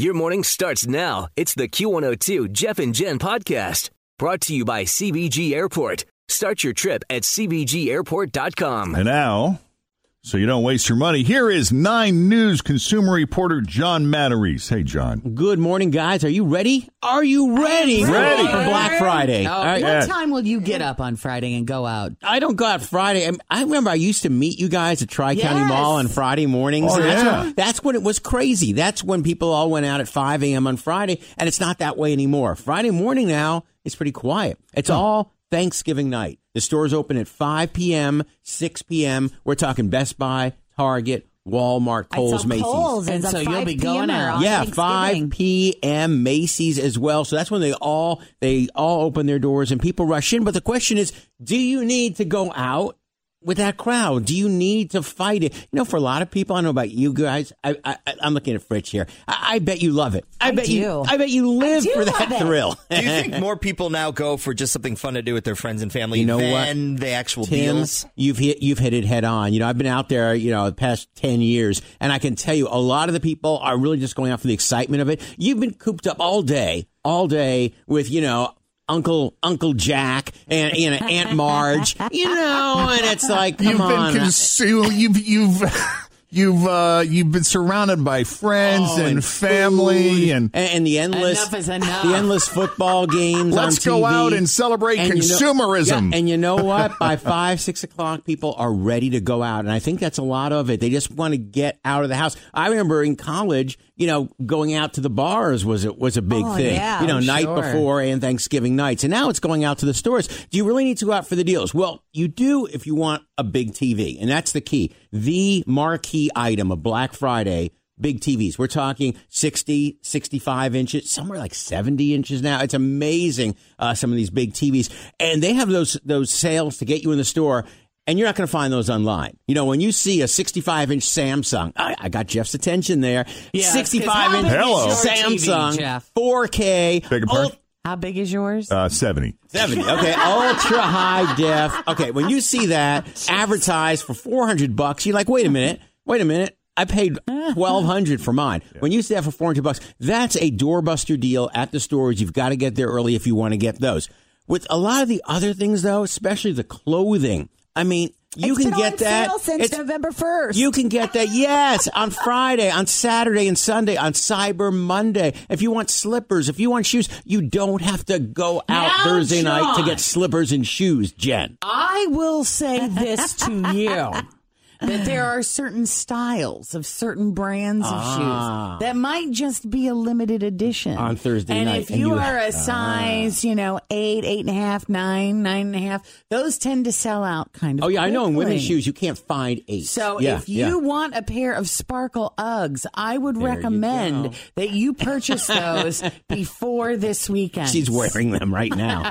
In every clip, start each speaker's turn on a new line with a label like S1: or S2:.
S1: Your morning starts now. It's the Q102 Jeff and Jen podcast brought to you by CVG Airport. Start your trip at CVGAirport.com.
S2: And now, so you don't waste your money, here is Nine News consumer reporter John Matarese. Hey, John.
S3: Good morning, guys. Are you ready? Are you ready?
S2: Ready.
S3: for Black Friday?
S4: Oh,
S3: All right.
S4: what
S2: Yeah.
S4: time will you get up on Friday and go out?
S3: I don't go out Friday. I- I remember I used to meet you guys at Tri County
S4: Yes.
S3: Mall on Friday mornings.
S2: Oh,
S3: And that's,
S2: yeah.
S3: when, that's when it was crazy. That's when people all went out at 5 a.m. on Friday, and it's not that way anymore. Friday morning now is pretty quiet. It's all Thanksgiving night. The stores open at 5 p.m., 6 p.m. We're talking Best Buy, Target, Walmart, Kohl's, Macy's.
S5: Kohl's
S4: And so you'll be going
S5: PM-er
S4: out.
S3: Yeah, 5 p.m. Macy's as well. So that's when they all they all open their doors and people rush in. But the question is, do you need to go out with that crowd? Do you need to fight it? You know, for a lot of people, I don't know about you guys. I, I, I'm looking at Fritz here. I, I bet you love it. I,
S5: I
S3: bet you.
S5: do.
S3: I bet you live for that thrill.
S6: Do you think more people now go for just something fun to do with their friends and family
S3: You know what?
S6: than the actual
S3: Tim,
S6: deals?
S3: you've hit you've hit it head on. You know, I've been out there, you know, the past ten years, and I can tell you, a lot of the people are really just going out for the excitement of it. You've been cooped up all day, all day with you know. Uncle Uncle Jack and you know Aunt Marge, you know, and it's like, come
S2: You've
S3: on,
S2: been consumed. You've you've you've uh, you've been surrounded by friends
S3: Oh,
S2: and,
S3: and
S2: family, and
S3: and, and the endless,
S4: Enough enough.
S3: the endless football games.
S2: Let's
S3: on
S2: go
S3: TV.
S2: out and celebrate
S3: you know-
S2: consumerism.
S3: yeah, and you know what? By five, six o'clock, people are ready to go out, and I think that's a lot of it. They just want to get out of the house. I remember in college, you know, going out to the bars was a, was a big
S5: Oh,
S3: thing.
S5: yeah.
S3: you know,
S5: Oh,
S3: night
S4: sure.
S3: before and Thanksgiving nights, and now it's going out to the stores. Do you really need to go out for the deals? Well, you do if you want a big TV, and that's the key. The marquee item of Black Friday big TVs. We're talking 60, 65 inches, somewhere like 70 inches now. It's amazing, uh, some of these big TVs. And they have those, those sales to get you in the store. And you're not going to find those online. You know, when you see a 65 inch Samsung, I, I got Jeff's attention there.
S4: Yeah,
S3: 65
S4: 'cause how
S3: inch
S2: Hello.
S3: Samsung,
S4: TV,
S3: 4K.
S2: Beg your pardon?
S4: How big is yours?
S2: uh, seventy.
S3: 70. Okay, ultra high def. Okay, when you see that advertised for 400 bucks, you're like, wait a minute, wait a minute. I paid 1200 for mine. When you see that for 400 bucks, that's a doorbuster deal at the stores. You've got to get there early if you want to get those. With a lot of the other things though, especially the clothing, I mean, you
S5: It's
S3: can get that.
S5: since
S3: It's-
S5: November 1st.
S3: you can get that, yes, on Friday, on Saturday, and Sunday, on Cyber Monday. If you want slippers, if you want shoes, you don't have to go out
S4: Now,
S3: Thursday night to get slippers and shoes, Jen.
S4: I will say this to you. That there are certain styles of certain brands of
S3: Ah.
S4: shoes that might just be a limited edition
S3: On Thursday
S4: and
S3: night,
S4: if
S3: and
S4: you,
S3: you-
S4: are a size, you know, eight, eight and a half, nine, nine and a half, those tend to sell out kind of.
S3: Oh, yeah, I know in women's shoes, you can't find eight.
S4: So
S3: Yeah,
S4: if you
S3: yeah.
S4: want a pair of sparkle Uggs, I would
S3: There
S4: recommend
S3: go.
S4: that you purchase those before this weekend.
S3: She's wearing them right now.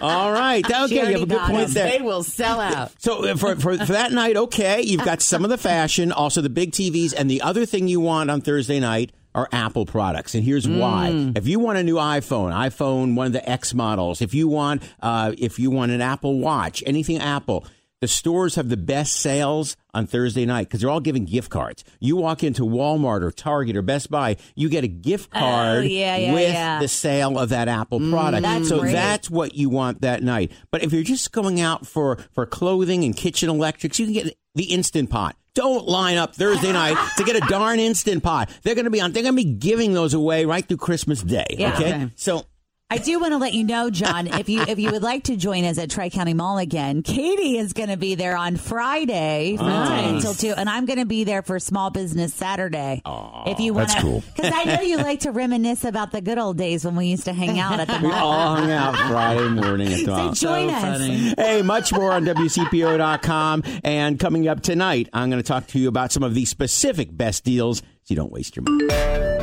S3: All right. Okay, you have a good point
S5: them.
S3: there.
S4: They will sell out.
S3: So uh, for, for for that night, okay, you've got some of the fashion, also the big TVs, and the other thing you want on Thursday night are Apple products, and here's why. If you want a new iPhone, iPhone one of the X models, if you want uh, if you want an Apple Watch, anything Apple. The stores have the best sales on Thursday night because they're all giving gift cards. You walk into Walmart or Target or Best Buy, you get a gift card
S5: yeah, yeah,
S3: with
S5: yeah.
S3: the sale of that Apple product.
S5: that's
S3: so
S5: great.
S3: that's what you want that night. But if you're just going out for, for clothing and kitchen electrics, you can get the Instant Pot. Don't line up Thursday night to get a darn Instant Pot. They're going to be on. They're going to be giving those away right through Christmas Day.
S5: Yeah.
S3: Okay,
S4: Okay.
S3: so
S5: I do want to let you know, John, if you if you would like to join us at Tri County Mall again, Katie is going to be there on Friday from ten until two, and I'm going to be there for Small Business Saturday. if you want
S2: that's cool.
S5: because I know you like to reminisce about the good old days when we used to hang out at the mall.
S3: we all hung out Friday morning at the
S5: So
S3: mall.
S5: join
S4: So
S5: us.
S4: funny.
S3: Hey, much more on WCPO.com. And coming up tonight, I'm going to talk to you about some of the specific best deals so you don't waste your money.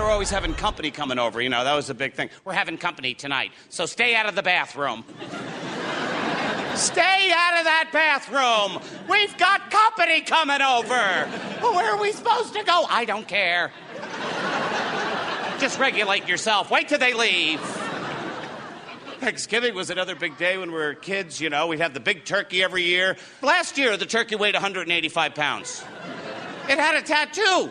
S7: Were always having company coming over. You know, that was a big thing. We're having company tonight, so stay out of the bathroom. stay out of that bathroom. We've got company coming over. Where are we supposed to go? I don't care. Just regulate yourself. Wait till they leave. Thanksgiving was another big day when we were kids. You know, we'd have the big turkey every year. Last year, the turkey weighed 185 pounds. It had a tattoo.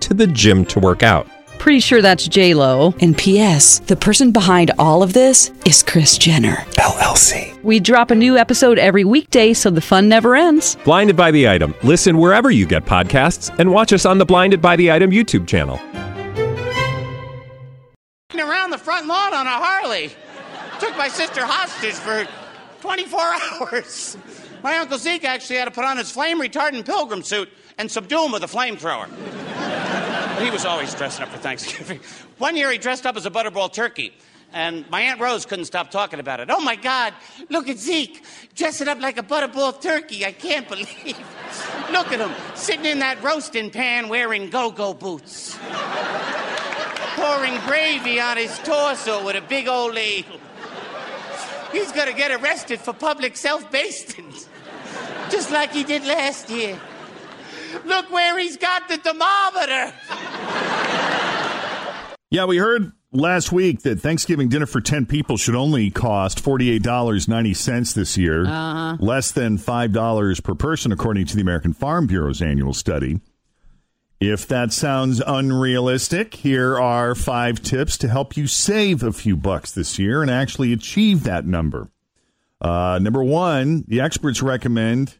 S8: to the gym to work out.
S9: Pretty sure that's J Lo. And P.S. The person behind all of this is Kris Jenner
S8: LLC.
S9: We drop a new episode every weekday, so the fun never ends.
S8: Blinded by the item. Listen wherever you get podcasts, and watch us on the Blinded by the Item YouTube channel.
S7: Around the front lawn on a Harley. Took my sister hostage for 24 hours. My Uncle Zeke actually had to put on his flame retardant pilgrim suit and subdue him with a flamethrower. He was always dressing up for Thanksgiving. One year he dressed up as a butterball turkey. And my Aunt Rose couldn't stop talking about it. Oh my God, look at Zeke dressing up like a butterball turkey. I can't believe. Look at him sitting in that roasting pan wearing go go boots, pouring gravy on his torso with a big old ladle. He's gonna get arrested for public self basting, just like he did last year. Look where he's got the thermometer.
S2: Yeah, we heard last week that Thanksgiving dinner for 10 people should only cost $48.90 this year,
S4: Uh-huh.
S2: less than $5 per person, according to the American Farm Bureau's annual study. If that sounds unrealistic, here are five tips to help you save a few bucks this year and actually achieve that number. Uh, number one, the experts recommend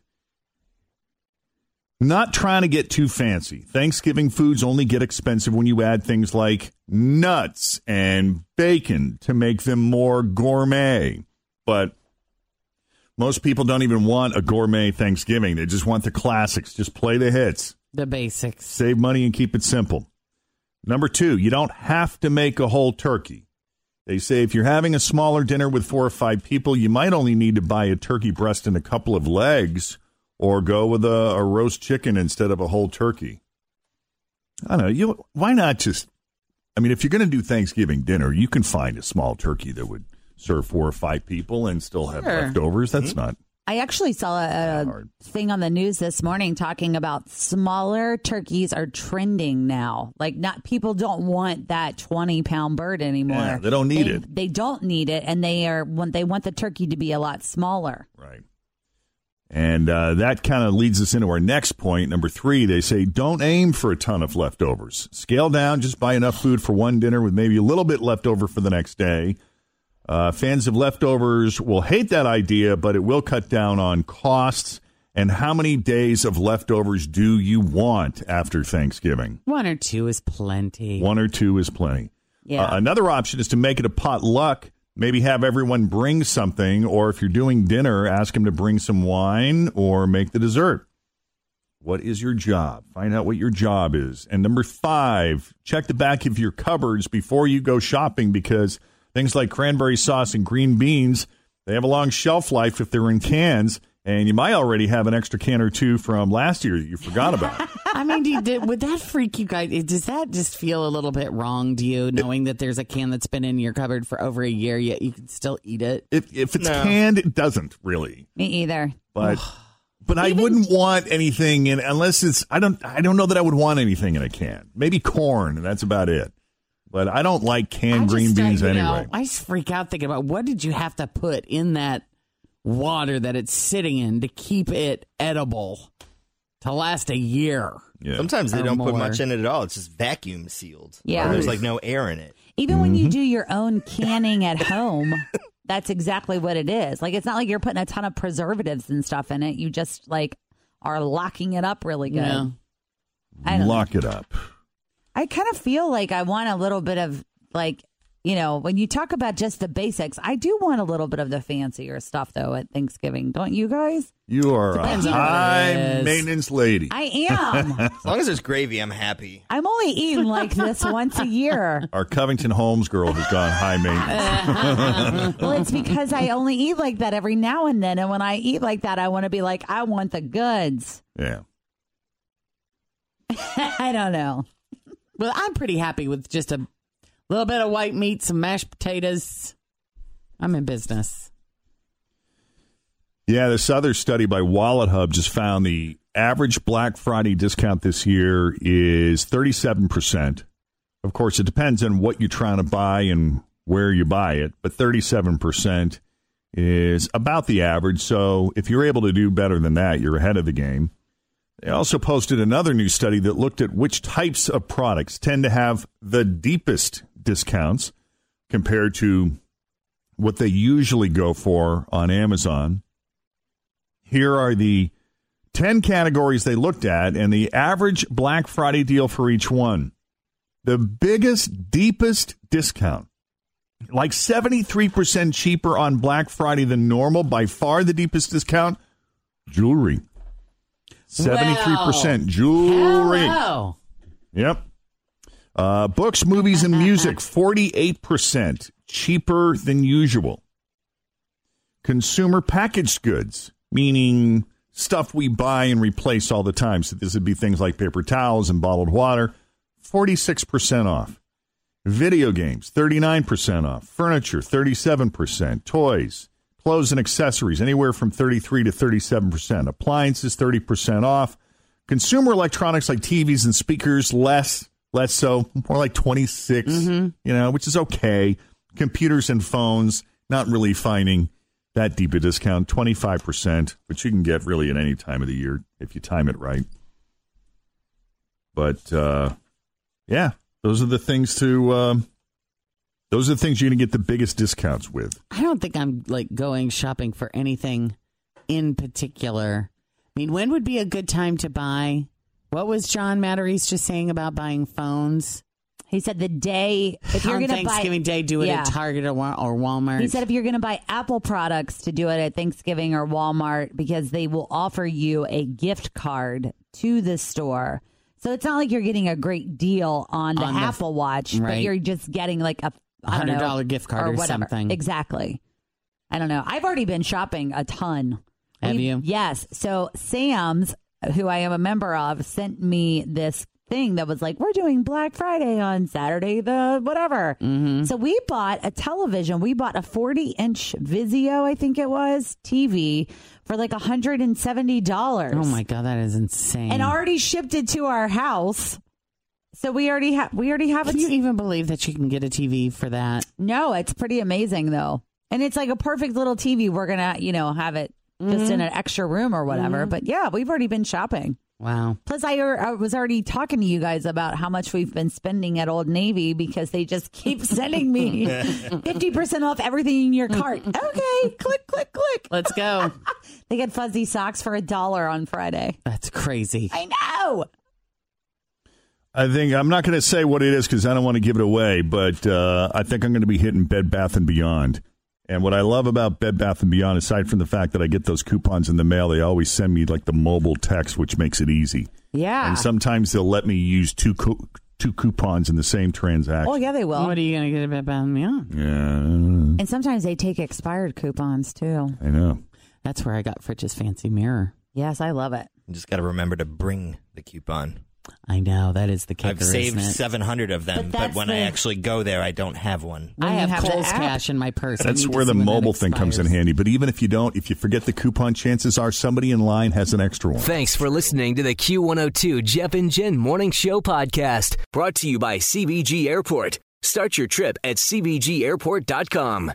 S2: not trying to get too fancy. Thanksgiving foods only get expensive when you add things like nuts and bacon to make them more gourmet. But most people don't even want a gourmet Thanksgiving. They just want the classics. Just play the hits.
S4: The basics.
S2: Save money and keep it simple. Number two, you don't have to make a whole turkey. They say if you're having a smaller dinner with four or five people, you might only need to buy a turkey breast and a couple of legs or go with a, a roast chicken instead of a whole turkey. I don't know. You why not just? I mean, if you're going to do Thanksgiving dinner, you can find a small turkey that would serve four or five people and still have
S4: Sure.
S2: leftovers. That's mm-hmm. not.
S5: I actually saw a, a thing on the news this morning talking about smaller turkeys are trending now. Like, not people don't want that twenty pound bird anymore.
S2: Yeah, they don't need
S5: They-
S2: it.
S5: They don't need it, and they are want they want the turkey to be a lot smaller.
S2: Right. And uh, that kind of leads us into our next point. Number three, they say don't aim for a ton of leftovers. Scale down, just buy enough food for one dinner with maybe a little bit left over for the next day. Uh, fans of leftovers will hate that idea, but it will cut down on costs. And how many days of leftovers do you want after Thanksgiving?
S4: One or two is plenty.
S2: One or two is plenty.
S4: Yeah.
S2: Uh, another option is to make it a potluck. Maybe have everyone bring something, or if you're doing dinner, ask them to bring some wine or make the dessert. What is your job? Find out what your job is. And number five, check the back of your cupboards before you go shopping because things like cranberry sauce and green beans, they have a long shelf life if they're in cans. And you might already have an extra can or two from last year that you forgot about.
S4: I mean, do you, did, would that freak you guys? Does that just feel a little bit wrong to you, knowing that there's a can that's been in your cupboard for over a year, yet you can still eat it?
S2: If, if it's
S4: No.
S2: canned, it doesn't really.
S5: Me either.
S2: but but I wouldn't want anything in unless it's I don't I don't know that I would want anything in a can. Maybe corn, and that's about it. But I don't like canned
S4: I
S2: green beans anyway.
S4: know, I just freak out thinking about what did you have to put in that water that it's sitting in to keep it edible to last a year.
S6: Sometimes they
S4: Or
S6: don't put much in it at all. It's just vacuum sealed.
S5: Yeah.
S6: Or there's like no air in it.
S5: Even when
S2: Mm-hmm.
S5: you do your own canning at home, that's exactly what it is. Like it's not like you're putting a ton of preservatives and stuff in it. You just like are locking it up really good.
S4: Yeah.
S5: I don't know.
S2: Lock it up.
S5: I kind of feel like I want a little bit of like, you know, when you talk about just the basics, I do want a little bit of the fancier stuff though at Thanksgiving. Don't you guys?
S2: You are
S4: Depends
S2: a
S4: on what it
S2: high maintenance lady.
S5: I am.
S6: As long as there's gravy, I'm happy.
S5: I'm only eating like this once a year.
S2: Our Covington Holmes girl has gone high maintenance.
S5: Well, it's because I only eat like that every now and then. And when I eat like that, I want to be like, I want the goods.
S2: yeah.
S5: I don't know.
S4: Well, I'm pretty happy with just a little bit of white meat, some mashed potatoes. I'm in business.
S2: Yeah, this other study by Wallet Hub just found the average Black Friday discount this year is 37%. Of course, it depends on what you're trying to buy and where you buy it, but 37% is about the average. So if you're able to do better than that, you're ahead of the game. They also posted another new study that looked at which types of products tend to have the deepest discounts compared to what they usually go for on Amazon. Here are the 10 categories they looked at and the average Black Friday deal for each one. The biggest, deepest discount, like 73% cheaper on Black Friday than normal, by far the deepest discount, jewelry. 73% jewelry.
S4: Hello.
S2: Yep. Uh, books, movies, and music, 48% cheaper than usual. Consumer packaged goods, meaning stuff we buy and replace all the time. So this would be things like paper towels and bottled water, 46% off. Video games, 39% off. Furniture, 37%. Toys, clothes and accessories, anywhere from 33 to 37%. Appliances, 30% off. Consumer electronics like TVs and speakers, less, less so, more like 26, you know, which is okay. Computers and phones, not really finding that deep a discount, 25%, which you can get really at any time of the year if you time it right. But, uh, yeah, those are the things to, um, those are the things you're going to get the biggest discounts with.
S4: I don't think I'm like going shopping for anything in particular. I mean, when would be a good time to buy? What was John Matarese just saying about buying phones?
S5: He said the day if you're
S4: on
S5: going to buy
S4: Thanksgiving Day, do it
S5: Yeah.
S4: at Target or, or Walmart.
S5: He said if you're going to buy Apple products to do it at Thanksgiving or Walmart because they will offer you a gift card to the store. So it's not like you're getting a great deal on the
S4: On the-
S5: Apple Watch, but you're just getting like a
S4: $100 gift card or
S5: whatever.
S4: something.
S5: Exactly. I don't know. I've already been shopping a ton.
S4: Have
S5: We-
S4: you?
S5: Yes. So Sam's, who I am a member of, sent me this thing that was like, we're doing Black Friday on Saturday, the whatever.
S4: Mm-hmm.
S5: So we bought a television. We bought a 40 inch Vizio, I think it was, TV for like $170.
S4: oh my god, that is insane!
S5: And already shipped it to our house. So we already have we already have
S4: can you even believe that you can get a TV for that?
S5: No, it's pretty amazing though. And it's like a perfect little TV. We're going to, you know, have it just in an extra room or whatever. But yeah, we've already been shopping.
S4: Wow.
S5: Plus, I, I was already talking to you guys about how much we've been spending at Old Navy because they just keep sending me 50% off everything in your cart. Okay, click, click, click.
S4: Let's go.
S5: They get fuzzy socks for a dollar on Friday.
S4: That's crazy.
S5: I know.
S2: I think I'm not going to say what it is because I don't want to give it away, but uh, I think I'm going to be hitting Bed Bath and Beyond. And what I love about Bed Bath and Beyond, aside from the fact that I get those coupons in the mail, they always send me like the mobile text, which makes it easy.
S5: Yeah.
S2: And sometimes they'll let me use two co- two coupons in the same transaction.
S5: Oh, yeah, they will.
S4: What are you going to get about Bed me on?
S2: Yeah,
S5: And sometimes they take expired coupons too.
S2: I know.
S4: That's where I got Fritch's fancy mirror.
S5: Yes, I love it.
S6: You just got to remember to bring the coupon.
S4: I know that is the kicker.
S6: I've saved 700 of them,
S5: But
S6: but, when
S5: the-
S6: I actually go there, I don't have one.
S4: I have,
S5: have
S4: Kohl's cash in my purse.
S2: That's where the
S4: see when that
S2: mobile thing comes in handy. But even if you don't, if you forget the coupon, chances are somebody in line has an extra one.
S1: Thanks for listening to the Q102 Jeff and Jen Morning Show podcast, brought to you by CVG Airport. Start your trip at CVGAirport.com.